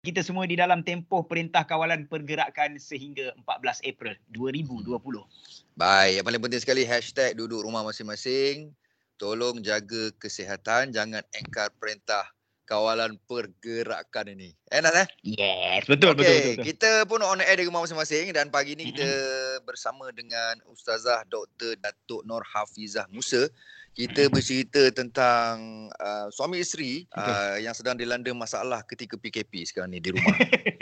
kita semua di dalam tempoh Perintah Kawalan Pergerakan sehingga 14 April 2020. Baik, yang paling penting sekali hashtag duduk rumah masing-masing. Tolong jaga kesihatan, jangan engkar perintah kawalan pergerakan ini. Enak eh? Yes, betul, okay, betul, betul, betul. Kita pun on air di rumah masing-masing dan pagi ni kita bersama dengan Ustazah Dr. Datuk Nur Hafizah Musa. Kita bercerita tentang uh, suami isteri uh, yang sedang dilanda masalah ketika PKP sekarang ni di rumah.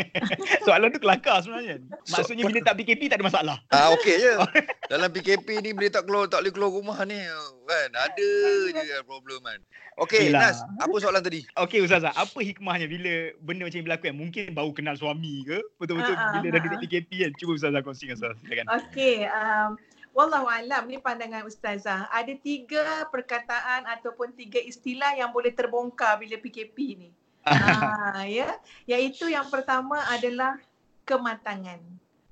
Soalan tu kelakar sebenarnya. Maksudnya bila tak PKP tak ada masalah. Ah okey je. Dalam PKP ni bila tak keluar tak boleh keluar rumah ni kan ada je problem kan. Okey. Nas, apa soalan tadi? Okey Ustazah, apa hikmahnya bila benda macam ni berlaku kan? Mungkin baru kenal suami ke? Betul-betul Ah, ah, bila dah ah, duduk ah. PKP kan? Cuba Ustazah kongsikan Ustazah. Silakan. Okey, um, wallahu alam ni pandangan ustazah. Ada tiga perkataan ataupun tiga istilah yang boleh terbongkar bila PKP ni. ah, ya, iaitu yang pertama adalah kematangan.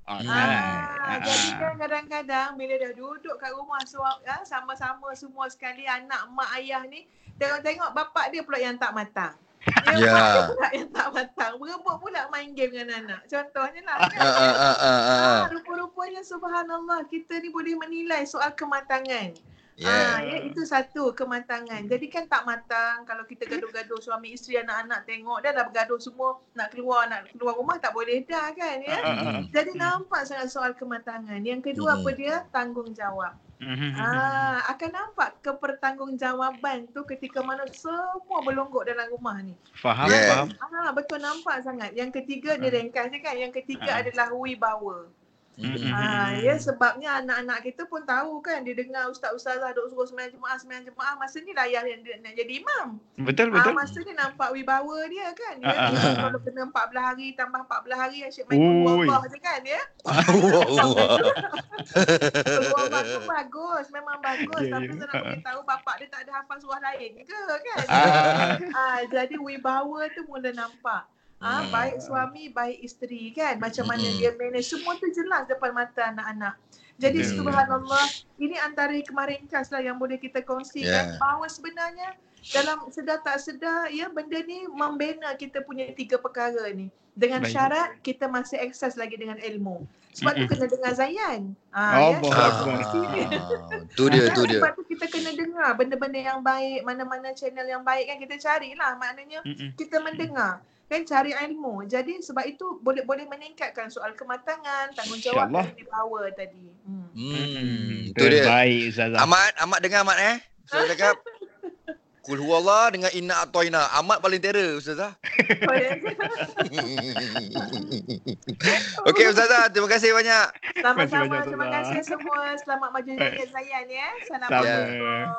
Ah, Ah, ah. jadi kan kadang-kadang bila dah duduk kat rumah suam, ah, sama-sama semua sekali anak, mak, ayah ni tengok-tengok bapak dia pula yang tak matang. Ya. dia pula yang tak matang. Berebut pula main game dengan anak. Contohnya lah. kan? Ah ah ah ah. ah. Ah, rupa-rupanya subhanallah kita ni boleh menilai soal kematangan. Ah, Yeah. ya itu satu kematangan. Jadi kan tak matang kalau kita gaduh-gaduh suami isteri anak-anak tengok dah dah bergaduh semua nak keluar nak keluar rumah tak boleh dah kan ya. Ah, ah, ah. Jadi nampak sangat soal kematangan. Yang kedua Hmm. apa dia? Tanggungjawab. Ah, akan nampak kepertanggungjawaban tu ketika mana semua berlonggok dalam rumah ni. Faham, Yeah. faham. Ah, betul nampak sangat. Yang ketiga dia ringkas je kan. Yang ketiga Ah. adalah wibawa. Ha, ya sebabnya anak-anak kita pun tahu kan dia dengar ustaz-ustazah duk suruh sembahyang jemaah sembahyang jemaah masa ni layak yang dia nak jadi imam. Betul, Ah betul. masa ni nampak wibawa dia kan. Ah, Ya, dia ah. kalau kena 14 hari tambah 14 hari asyik main Ui. keluar je kan ya. Keluar tu bagus, memang bagus Ya, tapi ya. saya nak beritahu bapak dia tak ada hafal surah lain ke kan. Ah. Ah jadi wibawa tu mula nampak. Ah Hmm. baik suami baik isteri kan macam mana Mm-mm. dia manage semua tu jelas depan mata anak-anak. Jadi Betul. subhanallah ini antara ringkas lah yang boleh kita kongsikan Yeah. bahawa sebenarnya dalam sedar tak sedar ya benda ni membina kita punya tiga perkara ni. Dengan Baik. syarat kita masih akses lagi dengan ilmu. Sebab tu kena dengar Zayan. Oh, ya, Ah, tu dia, tu dia. Sebab tu kita kena dengar benda-benda yang baik, mana-mana channel yang baik kan kita carilah. Maknanya Mm-mm. kita mendengar kan cari ilmu. Jadi sebab itu boleh boleh meningkatkan soal kematangan, tanggungjawab dan power tadi. Hmm. Hmm, tu dia. Terbaik Ustazah. Ahmad, Ahmad dengar Ahmad eh. Saya cakap Kul huwallah dengan inna atoina. Ahmad paling terror Ustazah. Okey Ustazah, terima kasih banyak. Sama-sama. banyak, Terima kasih semua. Selamat maju Baik. jaya Zayan ya. Sama. Assalamualaikum.